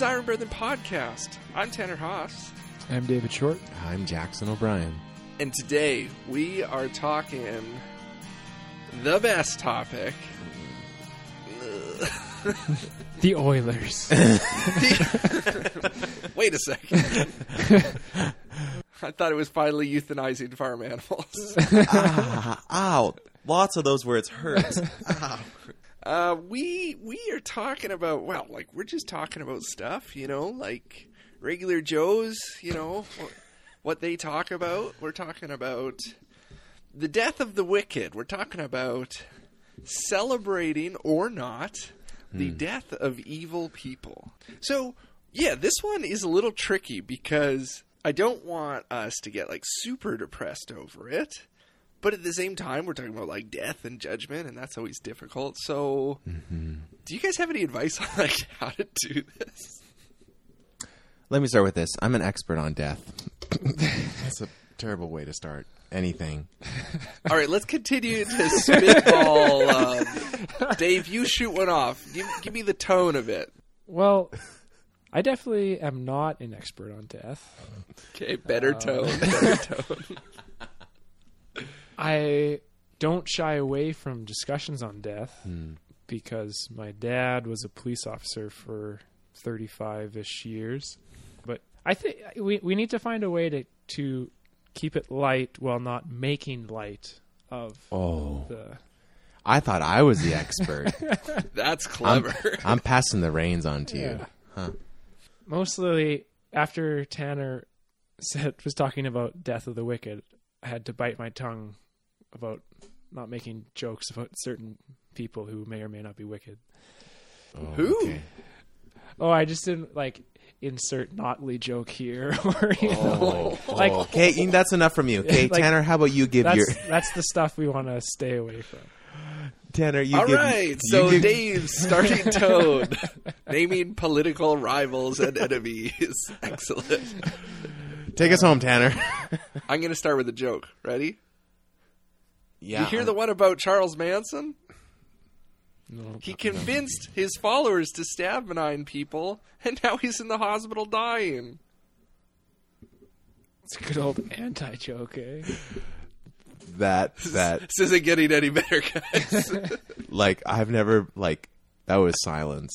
Welcome to the Zion Brethren podcast. I'm Tanner Haas, I'm David Short. I'm Jackson O'Brien. and today we are talking the best topic. The Oilers. Wait a second. I thought it was finally euthanizing farm animals. ah, ow. Lots of those words hurt. Uh, we we are talking about well, like we're just talking about stuff, you know, like regular Joes, you know, what, what they talk about. We're talking about the death of the wicked. We're talking about celebrating or not the death of evil people. So yeah, this one is a little tricky because I don't want us to get like super depressed over it. But at the same time, we're talking about like death and judgment, and that's always difficult. So, do you guys have any advice on like how to do this? Let me start with this. I'm an expert on death. That's a terrible way to start anything. All right, let's continue to spitball. Um, Dave, you shoot one off. Give, give me the tone of it. well, I definitely am not an expert on death. Okay, better tone. Better tone. I don't shy away from discussions on death Hmm. because my dad was a police officer for 35 ish years. But I think we, we need to find a way to, to keep it light while not making light of Oh, the. I thought I was the expert. That's I'm, clever. I'm passing the reins on to you. Huh. Mostly after Tanner said was talking about death of the wicked, I had to bite my tongue about not making jokes about certain people who may or may not be wicked. Oh, Who? okay. Oh, I just didn't like insert Notley joke here, or you oh, know, Oh, like okay, that's enough from you. Okay, Like, Tanner, how about you give that's your that's the stuff we want to stay away from. Tanner? You All give, right, you so give- Dave's starting tone, naming political rivals and enemies. Excellent. take us home, Tanner. I'm going to start with a joke. Ready? Yeah, You hear the one about Charles Manson? No, He convinced his followers to stab nine people, and now he's in the hospital dying. it's a good old anti joke, eh? that that This isn't getting any better, guys. like I've never like that was silence.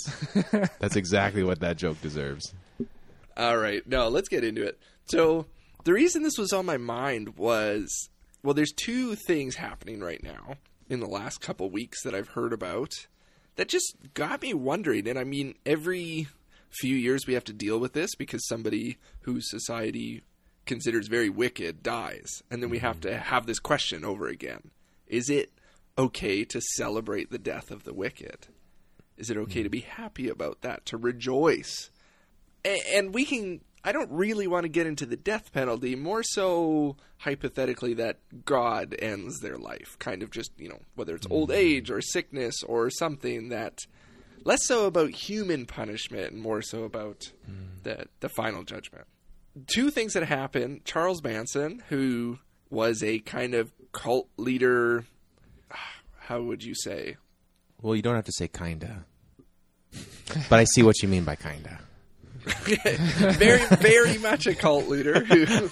That's exactly what that joke deserves. All right, no, let's get into it. So, the reason this was on my mind was well, there's two things happening right now in the last couple weeks that I've heard about that just got me wondering. And I mean, every few years we have to deal with this because somebody whose society considers very wicked dies. And then we have mm-hmm. to have this question over again Is it okay to celebrate the death of the wicked? Is it okay to mm-hmm. be happy about that, to rejoice? And we can i don't really want to get into the death penalty more so hypothetically that god ends their life kind of just you know whether it's old mm-hmm. age or sickness or something that less so about human punishment and more so about mm. the the final judgment. Two things that happened charles manson who was a kind of cult leader how would you say? Well, you don't have to say kinda, but I see what you mean by kinda. Very, very much a cult leader who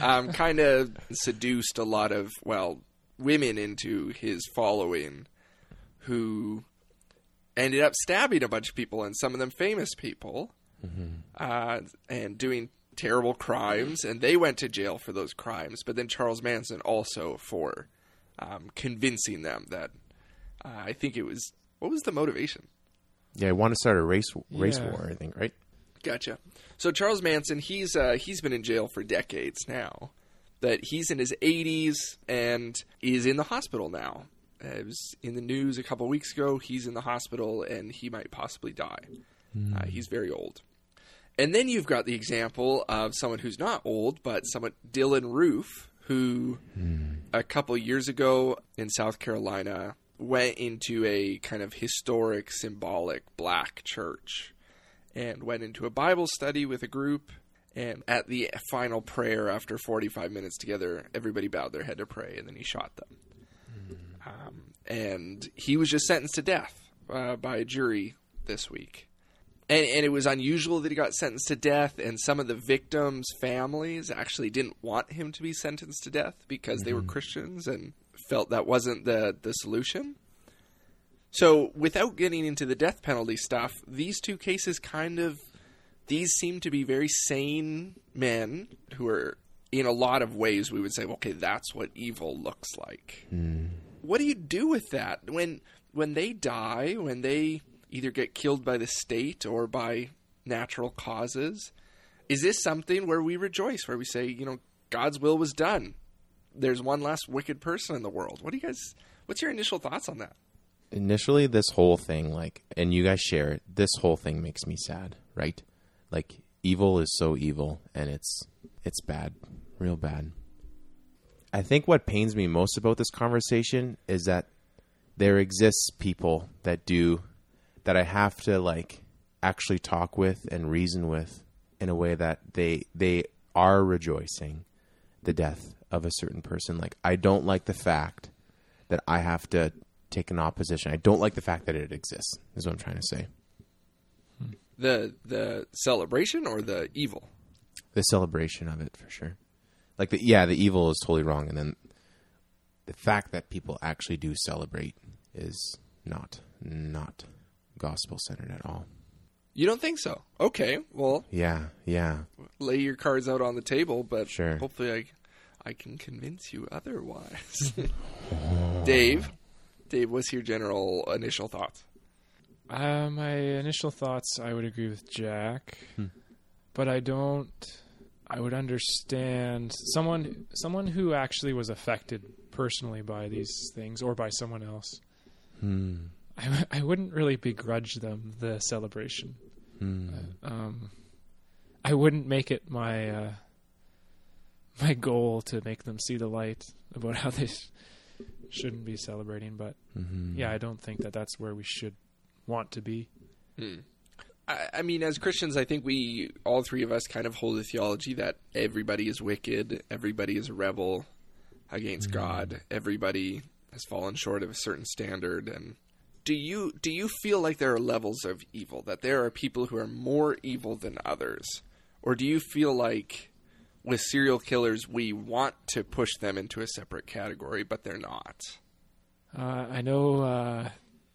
um, kind of seduced a lot of, well, women into his following who ended up stabbing a bunch of people and some of them famous people uh, and doing terrible crimes. And they went to jail for those crimes. But then Charles Manson also for um, convincing them that uh, I think it was, what was the motivation? Yeah, I want to start a race race Yeah. war. I think right. Gotcha. So Charles Manson, he's uh, he's been in jail for decades now. That he's in his 80s and is in the hospital now. Uh, it was in the news a couple weeks ago. He's in the hospital and he might possibly die. Uh, he's very old. And then you've got the example of someone who's not old, but someone Dylann Roof, who a couple years ago in South Carolina went into a kind of historic, symbolic black church and went into a Bible study with a group. And at the final prayer, after 45 minutes together, everybody bowed their head to pray, and then he shot them. Um, and he was just sentenced to death uh, by a jury this week. and, and it was unusual that he got sentenced to death, and some of the victims' families actually didn't want him to be sentenced to death because they were Christians and felt that wasn't the, the solution. So, without getting into the death penalty stuff, these two cases kind of these seem to be very sane men who are in a lot of ways we would say, okay, that's what evil looks like. Hmm. What do you do with that when when they die, when they either get killed by the state or by natural causes? Is this something where we rejoice, where we say, you know, God's will was done? There's one less wicked person in the world. What do you guys? What's your initial thoughts on that? Initially this whole thing like and you guys share it this whole thing makes me sad right? Like evil is so evil and it's it's bad real bad. I think what pains me most about this conversation is that there exists people that do that i have to like actually talk with and reason with in a way that they they are rejoicing the death of a certain person. Like i don't like the fact that i have to take an opposition i don't like the fact that it exists is what i'm trying to say The the celebration or the evil? the celebration of it for sure. Like the yeah, the evil is totally wrong, and then the fact that people actually do celebrate is not not gospel centered at all. You don't think so? Okay, well, Yeah, yeah, lay your cards out on the table, but Sure. hopefully I I can convince you otherwise. Dave, Dave, what's your general initial thoughts? Uh, my initial thoughts, I would agree with Jack, but I don't. I would understand someone someone who actually was affected personally by these things or by someone else. Hmm. I, I wouldn't really begrudge them the celebration. Hmm. Um, I wouldn't make it my uh, my goal to make them see the light about how they sh- shouldn't be celebrating. But Mhm. yeah, I don't think that that's where we should want to be. I, I mean, as Christians, I think we all three of us kind of hold the theology that everybody is wicked, everybody is a rebel against God, everybody has fallen short of a certain standard. And do you do you feel like there are levels of evil? That there are people who are more evil than others, or do you feel like with serial killers we want to push them into a separate category, but they're not? Uh, I know uh,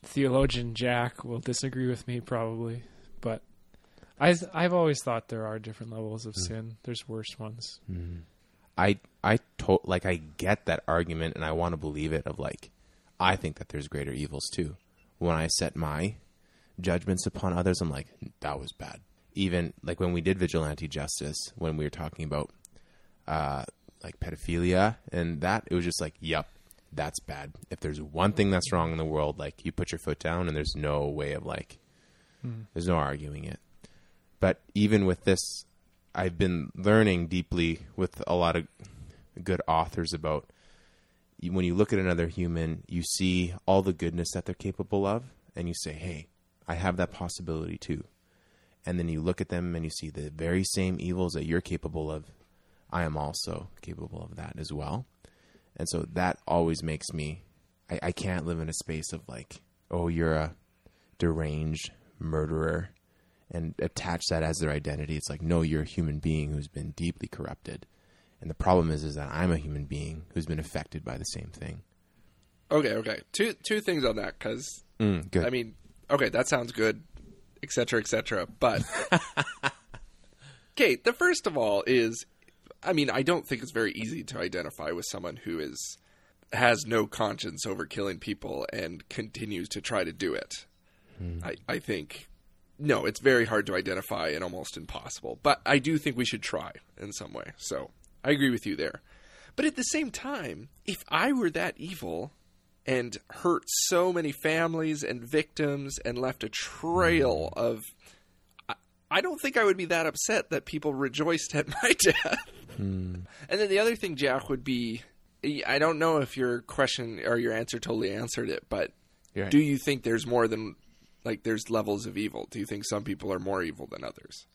theologian Jack will disagree with me probably, but I I've always thought there are different levels of sin. There's worse ones. I I to- like I get that argument and I want to believe it of like I think that there's greater evils too. When I set my judgments upon others, I'm like that was bad. Even like when we did vigilante justice, when we were talking about uh like pedophilia and that, it was just like, yep, that's bad. If there's one thing that's wrong in the world, like you put your foot down and there's no way of like there's no arguing it. But even with this I've been learning deeply with a lot of good authors about when you look at another human, you see all the goodness that they're capable of, and you say, "Hey, I have that possibility too." And then you look at them and you see the very same evils that you're capable of. I am also capable of that as well, and so that always makes me. I, I can't live in a space of like, "Oh, you're a deranged murderer." and attach that as their identity. It's like, no, you're a human being who's been deeply corrupted. And the problem is, is that I'm a human being who's been affected by the same thing. Okay, okay. Two two things on that because Mm. I mean, okay, that sounds good, etc., etc. But okay, the first of all is, I mean, I don't think it's very easy to identify with someone who is has no conscience over killing people and continues to try to do it. Hmm. I I think no, it's very hard to identify and almost impossible. But I do think we should try in some way. So I agree with you there. But at the same time, if I were that evil and hurt so many families and victims and left a trail hmm. of. I, I don't think I would be that upset that people rejoiced at my death. Hmm. And then the other thing, Jack, would be I don't know if your question or your answer totally answered it, but right. do you think there's more than. Like, there's levels of evil. Do you think some people are more evil than others?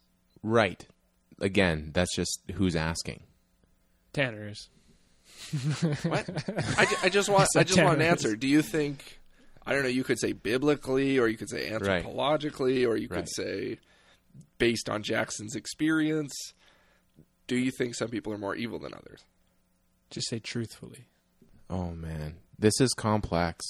right. Again, that's just who's asking. Tanner is. What? I, I just want I said just want an answer. Do you think I don't know, you could say biblically, or you could say Right. anthropologically, or you could Right. say based on Jackson's experience. Do you think some people are more evil than others? Just say truthfully. Oh man, this is complex.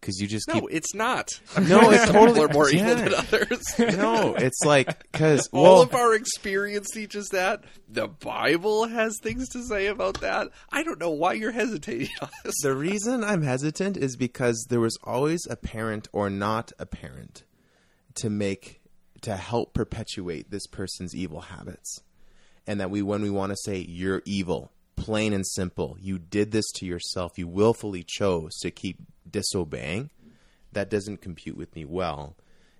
Because you just keep No, it's not. No, it's totally- people are more evil yeah. than others. no. It's like because All of our experience teaches that. The Bible has things to say about that. I don't know why you're hesitating the reason I'm hesitant is because there was always a parent or not a parent to make to help perpetuate this person's evil habits, and that we when we want to say you're evil, plain and simple, you did this to yourself, you willfully chose to keep disobeying. That doesn't compute with me well,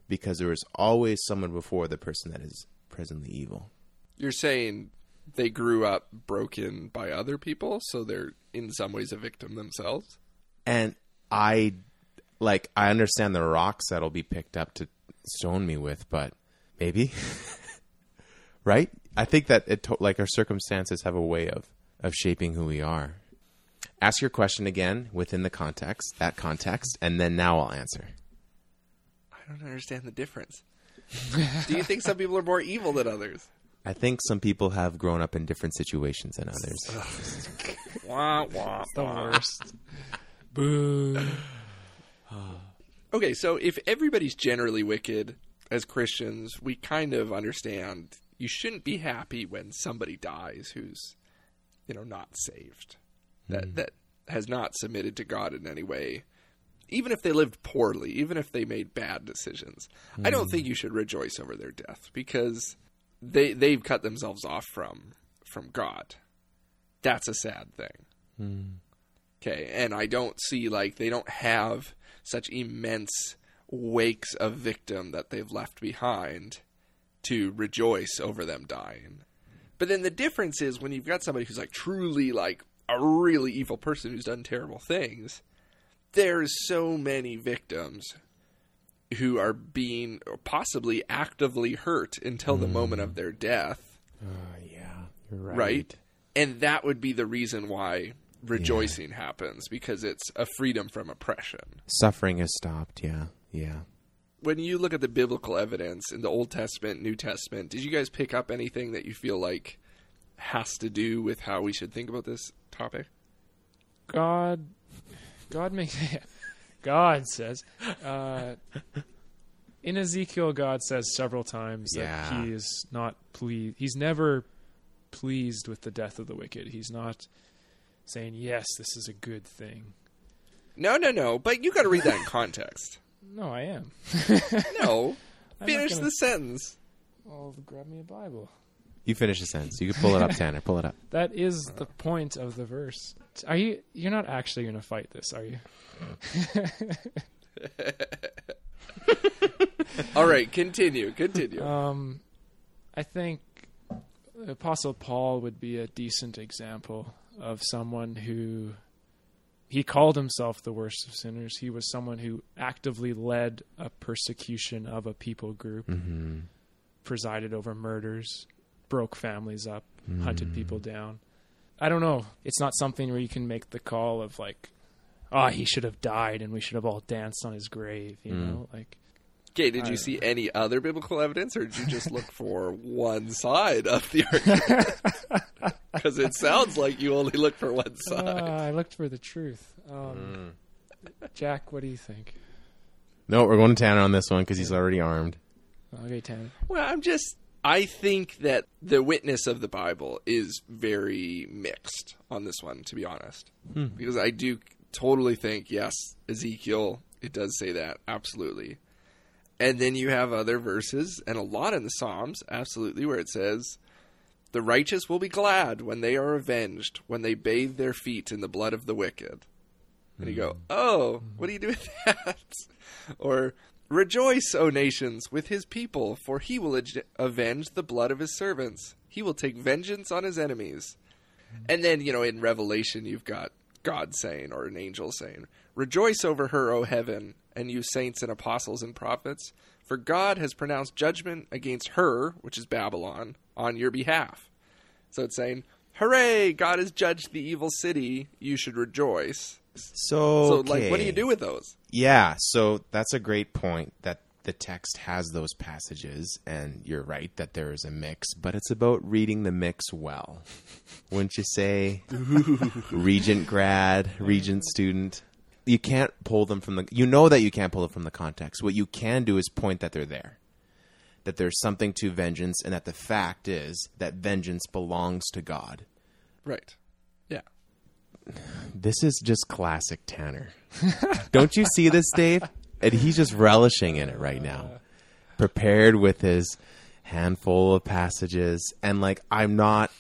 because there is always someone before the person that is presently evil. You're saying they grew up broken by other people, so they're in some ways a victim themselves. and I like I understand the rocks that'll be picked up to stone me with, but maybe right? I think that it to- like our circumstances have a way of of shaping who we are. Ask your question again within the context, that context, and then now I'll answer. I don't understand the difference. Do you think some people are more evil than others? I think some people have grown up in different situations than others. Wah, wah, The worst. Boo. Okay, so if everybody's generally wicked as Christians, we kind of understand you shouldn't be happy when somebody dies who's, you know, not saved. That hmm. that has not submitted to God in any way. Even if they lived poorly, even if they made bad decisions. I don't hmm. think you should rejoice over their death because they they've cut themselves off from from God. That's a sad thing. Hmm. Okay, and I don't see like they don't have such immense wakes of victim that they've left behind to rejoice over them dying. But then the difference is when you've got somebody who's like truly like a really evil person who's done terrible things, there's so many victims who are being possibly actively hurt until the moment of mm. their death Oh yeah, you're right. right? And that would be the reason why rejoicing happens because it's a freedom from oppression. Suffering is stopped. Yeah, yeah. When you look at the biblical evidence in the Old Testament, New Testament, did you guys pick up anything that you feel like has to do with how we should think about this topic? God, God makes. God says, uh, in Ezekiel, God says several times that Yeah. He is not pleased. He's never pleased with the death of the wicked. He's not saying, "Yes, this is a good thing." No, no, no. But you got to read that in context. No, I am. No, I'm finish gonna- the sentence. I'll grab me a Bible. You finish the sentence. You can pull it up, Tanner. Pull it up. That is the point of the verse. Are you? You're not actually going to fight this, are you? All right, continue, continue. Um, I think Apostle Paul would be a decent example of someone who he called himself the worst of sinners. He was someone who actively led a persecution of a people group, Mm-hmm. presided over murders, broke families up, Mm. hunted people down. I don't know. It's not something where you can make the call of like, oh, he should have died and we should have all danced on his grave. You Mm. know, like Okay, did you don't see any other biblical evidence, or did you just look for one side of the argument? Because it sounds like you only look for one Uh, side. I looked for the truth. Um, Jack, what do you think? No, we're going to Tanner on this one because he's already armed. Okay, Tanner. Well, I'm just. I think that the witness of the Bible is very mixed on this one, to be honest. Because I do totally think, yes, Ezekiel, it does say that, absolutely. And then you have other verses, and a lot in the Psalms, absolutely, where it says, The righteous will be glad when they are avenged, when they bathe their feet in the blood of the wicked. And you go, hmm. Oh, hmm. what do you do with that? Or, Rejoice, O nations, with his people, for he will avenge the blood of his servants. He will take vengeance on his enemies. Hmm. And then, you know, in Revelation, you've got God saying, or an angel saying, Rejoice over her, O heaven, and you saints and apostles and prophets, for God has pronounced judgment against her, which is Babylon, on your behalf. So it's saying, Hooray, God has judged the evil city, you should rejoice. weeks. So, So, like, what do you do with those? Yeah, so that's a great point that the text has those passages, and you're right that there is a mix, but it's about reading the mix well. Wouldn't you say? Regent grad, Regent student. You can't pull them from the. You know that you can't pull it from the context. What you can do is point that they're there. That there's something to vengeance, and that the fact is that vengeance belongs to God. Right. Yeah. This is just classic Tanner. Don't you see this, Dave? And he's just relishing in it right now. Prepared with his handful of passages. And like, I'm not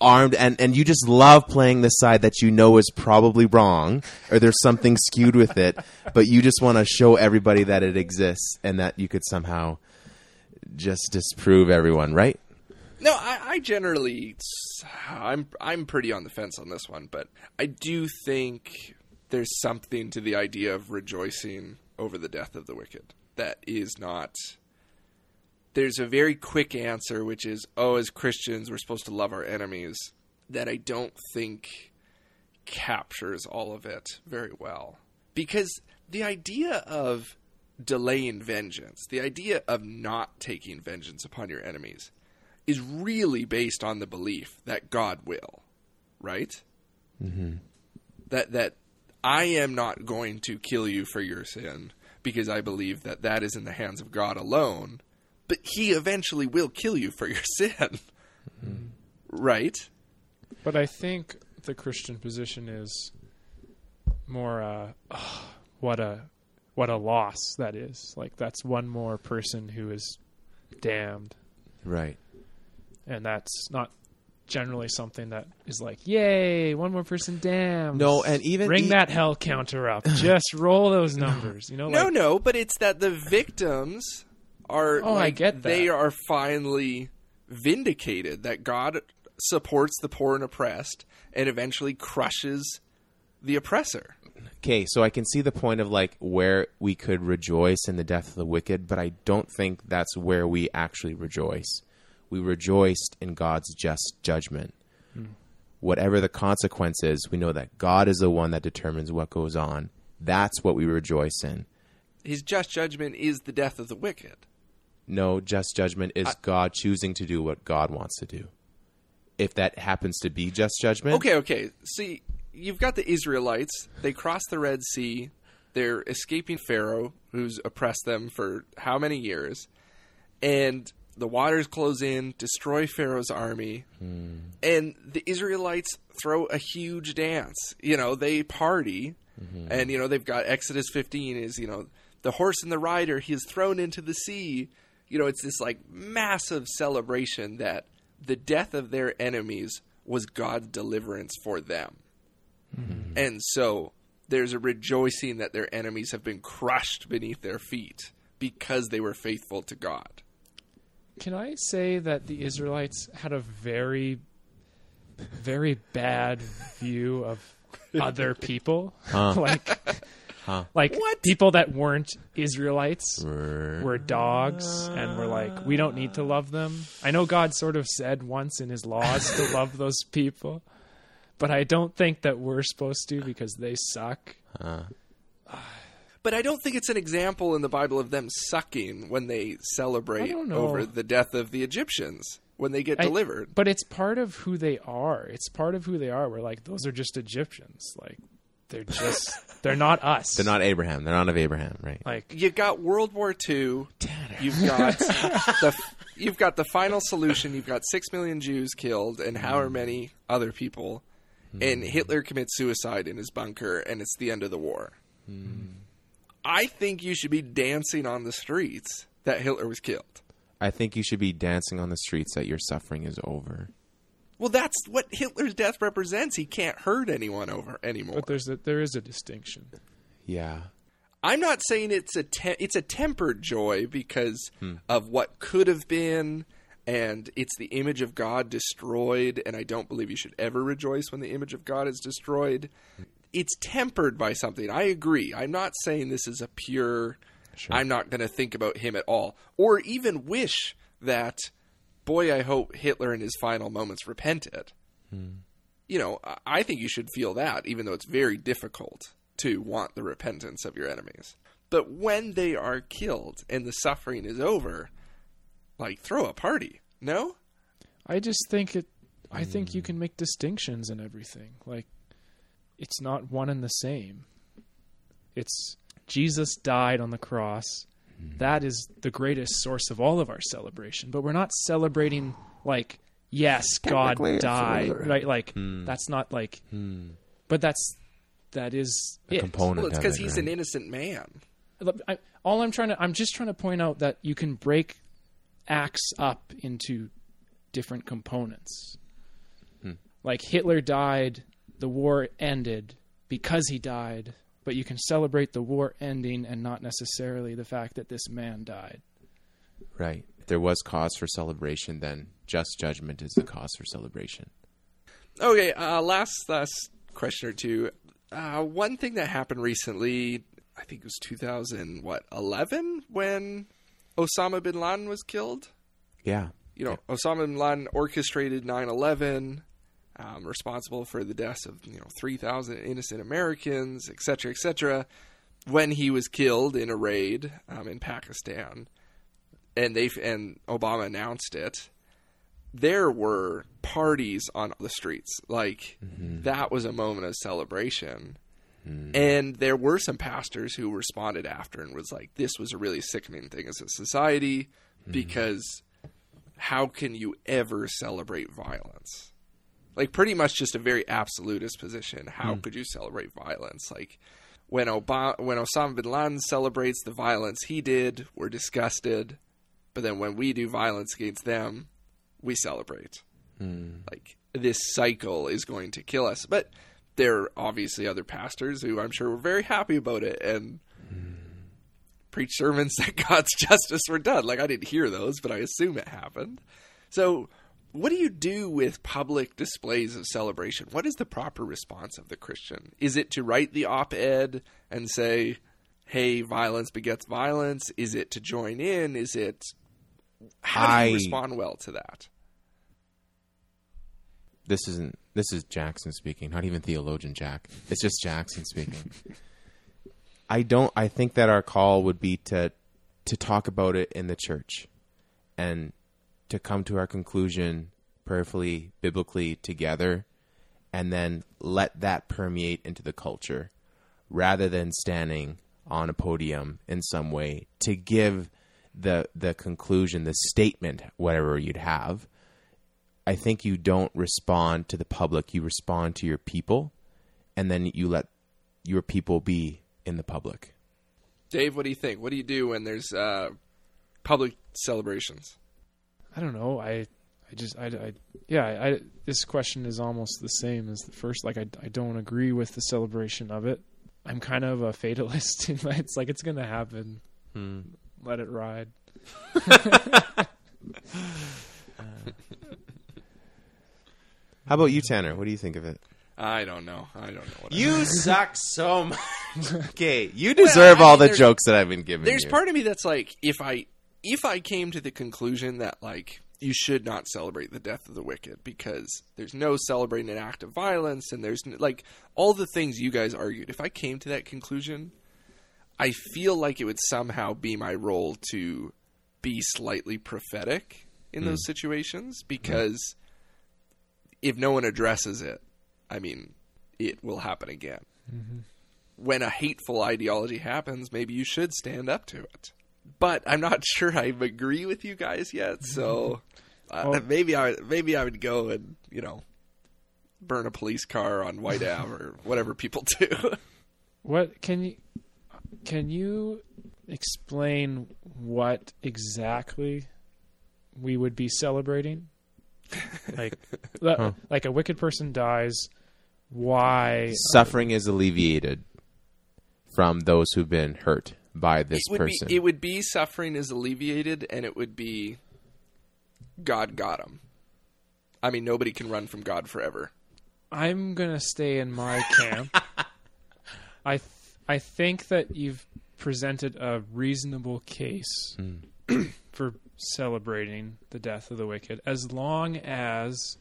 armed. And, and you just love playing the side that you know is probably wrong or there's something skewed with it. But you just want to show everybody that it exists and that you could somehow just disprove everyone, right? No, I, I generally, I'm I'm pretty on the fence on this one, but I do think there's something to the idea of rejoicing over the death of the wicked. That is not. There's a very quick answer, which is, oh, as Christians, we're supposed to love our enemies. That I don't think captures all of it very well. Because the idea of delaying vengeance, the idea of not taking vengeance upon your enemies, is really based on the belief that God will, right? Mm-hmm. That that I am not going to kill you for your sin because I believe that that is in the hands of God alone, but He eventually will kill you for your sin, right? But I think the Christian position is more uh, "Ugh, what a what a loss that is. Like that's one more person who is damned, Right. and that's not generally something that is like, yay, one more person damned. No, and even ring e- that hell counter up. Just roll those numbers. You know, No, like, no, but it's that the victims are. Oh, I get that. They are finally vindicated that God supports the poor and oppressed, and eventually crushes the oppressor. Okay, so I can see the point of like where we could rejoice in the death of the wicked, but I don't think that's where we actually rejoice. We rejoiced in God's just judgment. Hmm. Whatever the consequence is, we know that God is the one that determines what goes on. That's what we rejoice in. His just judgment is the death of the wicked. No, just judgment is God choosing to do what God wants to do. If that happens to be just judgment, Okay, okay. See, you've got the Israelites. They cross the Red Sea. They're escaping Pharaoh, who's oppressed them for how many years. And the waters close in, destroy Pharaoh's army. Hmm. And the Israelites throw a huge dance. You know, they party. Mm-hmm. And, you know, they've got Exodus 15 is, you know, the horse and the rider, he is thrown into the sea. You know, it's this like massive celebration that the death of their enemies was God's deliverance for them. Mm-hmm. And so there's a rejoicing that their enemies have been crushed beneath their feet because they were faithful to God. Can I say that the Israelites had a very, very bad view of other people? like, like What? people that weren't Israelites were dogs, and were like, we don't need to love them. I know God sort of said once in His laws to love those people, but I don't think that we're supposed to because they suck. But I don't think it's an example in the Bible of them sucking when they celebrate I don't know. over the death of the Egyptians when they get I- delivered. But it's part of who they are. It's part of who they are. We're like, those are just Egyptians. Like, they're just, they're not us. they're not Abraham. They're not of Abraham, right? Like, You got World War II. You've got the you've got the final solution. You've got six million Jews killed and however many other people, hmm. and Hitler commits suicide in his bunker, and it's the end of the war. Hmm. I think you should be dancing on the streets that Hitler was killed. I think you should be dancing on the streets that your suffering is over. Well, that's what Hitler's death represents. He can't hurt anyone over anymore. but there's a, there is a distinction. Yeah. I'm not saying it's a te- it's a tempered joy because hmm. of what could have been, and it's the image of God destroyed. And I don't believe you should ever rejoice when the image of God is destroyed. It's tempered by something. I agree. I'm not saying this is a pure. I'm not going to think about him at all, or even wish that. Boy, I hope Hitler in his final moments repented. Hmm. you know, I- I think you should feel that, even though it's very difficult to want the repentance of your enemies. But when they are killed and the suffering is over, like throw a party. No? I just think it. I think you hmm. can make distinctions and everything. Like, it's not one and the same. It's Jesus died on the cross. That is the greatest source of all of our celebration. But we're not celebrating like, yes, God died, right? Like, hmm. that's not like. Hmm. But that's that is A it. component. Well, it's because it, he's right? an innocent man. I, all I'm trying to I'm just trying to point out that you can break acts up into different components. Hmm. Like Hitler died, the war ended because he died, but you can celebrate the war ending and not necessarily the fact that this man died. Right. If there was cause for celebration, then just judgment is the cause for celebration. Okay, uh, last last question or two. Uh, one thing that happened recently, I think it was 2000, what, 11 when Osama bin Laden was killed? Yeah. You know, Osama bin Laden orchestrated 9/11, um, responsible for the deaths of you know 3,000 innocent Americans, et cetera, et cetera. When he was killed in a raid um, in Pakistan, and they and Obama announced it, there were parties on the streets. Like that was a moment of celebration. And there were some pastors who responded after and was like, "This was a really sickening thing as a society because how can you ever celebrate violence? Like pretty much just a very absolutist position. How hmm. could you celebrate violence? Like when Obama, when Osama bin Laden celebrates the violence he did, we're disgusted. But then when we do violence against them, we celebrate. Hmm. Like this cycle is going to kill us. But there are obviously other pastors who I'm sure were very happy about it and hmm. preach sermons that God's justice were done. Like I didn't hear those, but I assume it happened. So what do you do with public displays of celebration? What is the proper response of the Christian? Is it to write the op ed and say, hey, violence begets violence? Is it to join in? Is it. How do you I- respond well to that? This isn't. This is Jackson speaking, not even theologian Jack. It's just Jackson speaking. I don't. I think that our call would be to to talk about it in the church, and to come to our conclusion prayerfully, biblically together, and then let that permeate into the culture, rather than standing on a podium in some way to give the the conclusion, the statement, whatever you'd have. I think you don't respond to the public, you respond to your people, and then you let your people be in the public. Dave, what do you think? What do you do when there's uh, public celebrations? I don't know. I I just I, I yeah, I this question is almost the same as the first like I I don't agree with the celebration of it. I'm kind of a fatalist. it's like it's going to happen. Hmm. Let it ride. How about you, Tanner? What do you think of it? I don't know. I don't know. What I- You suck so much. okay, you deserve I all the jokes that I've been giving there's you. part of me that's like if i if i came to the conclusion that like you should not celebrate the death of the wicked because there's no celebrating an act of violence and there's like all the things you guys argued if i came to that conclusion i feel like it would somehow be my role to be slightly prophetic in those hmm. situations hmm. because if no one addresses it i mean it will happen again. Mm-hmm. When a hateful ideology happens, maybe you should stand up to it. But I'm not sure I agree with you guys yet, so uh, Well- maybe I maybe I would go and you know burn a police car on White Ave or whatever people do. What can you can you explain what exactly we would be celebrating? Like li- like a wicked person dies, why Suffering is alleviated from those who've been hurt by this it would person. be it would be suffering is alleviated, and it would be God got him. I mean, nobody can run from God forever. I'm gonna stay in my camp. I th- I think that you've presented a reasonable case hmm. for celebrating the death of the wicked, as long as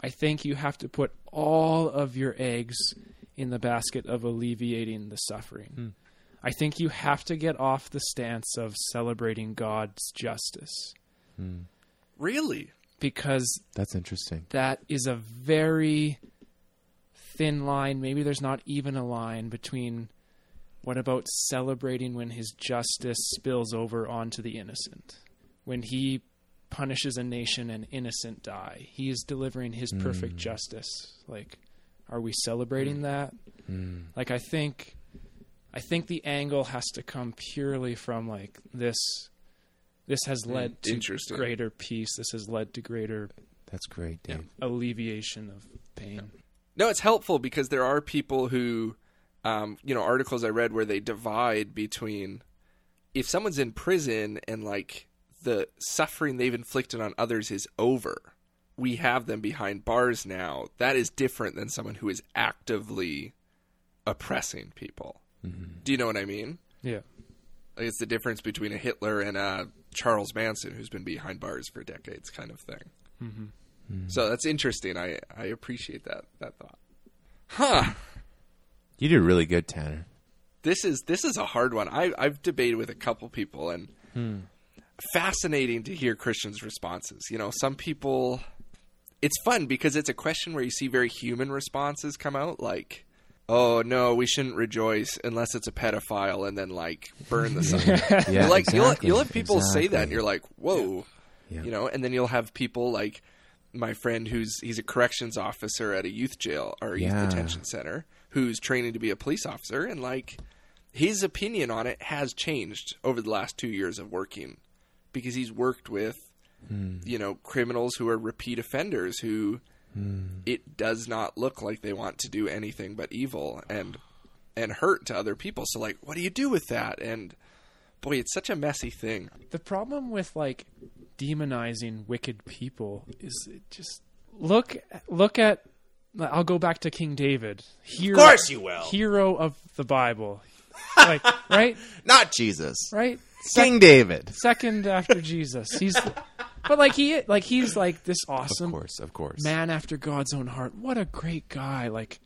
I think you have to put all of your eggs in the basket of alleviating the suffering. Hmm. I think you have to get off the stance of celebrating God's justice hmm. Really? because That's interesting. that is a very thin line. Maybe there's not even a line between what about celebrating when his justice spills over onto the innocent? When he punishes a nation and innocent die, he is delivering his perfect hmm. justice. Like, are we celebrating hmm. that? Like, I think, I think the angle has to come purely from like this. This has led to greater peace. This has led to greater That's great, Dave. alleviation of pain. No, it's helpful because there are people who, um, you know, articles I read where they divide between if someone's in prison and like the suffering they've inflicted on others is over, we have them behind bars now. That is different than someone who is actively oppressing people. Do you know what I mean? Yeah. Like it's the difference between a Hitler and a Charles Manson who's been behind bars for decades, kind of thing. Mm-hmm. So that's interesting. I I appreciate that that thought. Huh. You did really good, Tanner. This is this is a hard one. I I've debated with a couple people and hmm. fascinating to hear Christians' responses. You know, some people it's fun because it's a question where you see very human responses come out like Oh no, we shouldn't rejoice unless it's a pedophile, and then like burn the sign. Yeah, like exactly. you'll you'll have people say that, and you're like, whoa, Yeah. you know, and then you'll have people like my friend who's he's a corrections officer at a youth jail or a youth Yeah. detention center who's training to be a police officer, and like his opinion on it has changed over the last two years of working because he's worked with hmm. you know criminals who are repeat offenders who it does not look like they want to do anything but evil and and hurt to other people. So like, what do you do with that? And boy, it's such a messy thing. The problem with like demonizing wicked people is it just look look at I'll go back to King David. Hero, Of course you will. Hero of the Bible. Like, right? Not Jesus. Right? King David. Second after Jesus. He's But like he like he's like this awesome Of course, of course. man after God's own heart. What a great guy. Like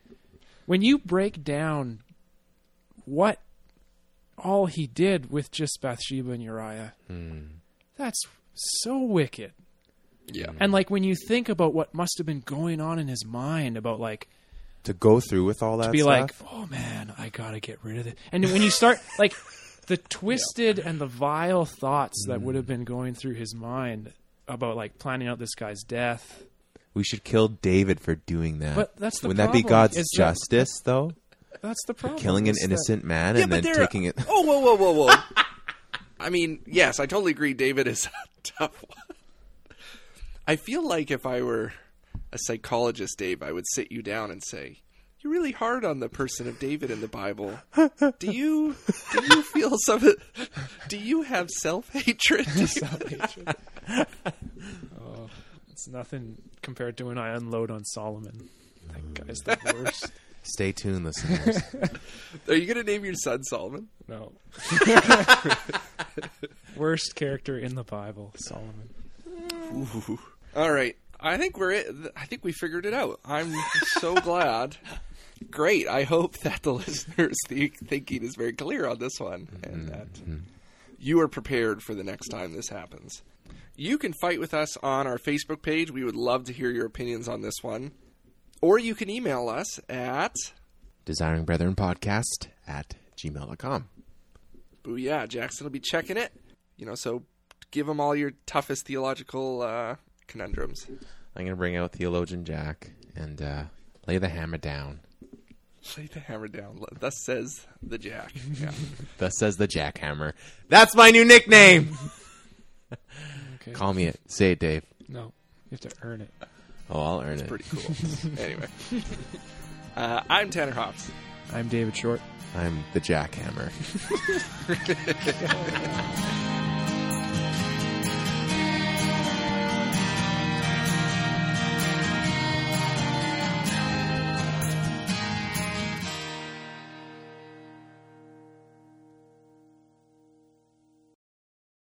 when you break down what all he did with just Bathsheba and Uriah, hmm. that's so wicked. Yeah. And like when you think about what must have been going on in his mind about like To go through with all that to be stuff. like, oh man, I gotta get rid of it. And when you start like the twisted and the vile thoughts that hmm. would have been going through his mind about like planning out this guy's death. we should kill David for doing that. But that's the Wouldn't that be God's is that- justice, though? That's the problem. Killing an is that- innocent man Yeah, and but then there- taking it. Oh, whoa, whoa, whoa, whoa. I mean, yes, I totally agree. David is a tough one. I feel like if I were a psychologist, Dave, I would sit you down and say, "You're really hard on the person of David in the Bible. Do you do you feel some? Do you have self hatred? Self-hatred. oh, it's nothing compared to when I unload on Solomon. That guy's the worst. Stay tuned, listeners. Are you going to name your son Solomon? No. worst character in the Bible, Solomon. Ooh. All right. I think we're it. I think we figured it out. I'm so glad. Great. I hope that the listeners' think, thinking is very clear on this one and that you are prepared for the next time this happens. You can fight with us on our Facebook page. We would love to hear your opinions on this one. Or you can email us at Desiring Brethren Podcast at gmail.com. Booyah. Jackson will be checking it. You know, so give them all your toughest theological uh, conundrums. I'm going to bring out Theologian Jack and uh, lay the hammer down. Lay the hammer down. Thus says the Jack. Yeah. Thus says the jackhammer. That's my new nickname. Okay. Call me it. Say it, Dave. No, you have to earn it. Oh, I'll earn it. pretty cool. anyway, uh, I'm Tanner Hops. I'm David Short. I'm the jackhammer.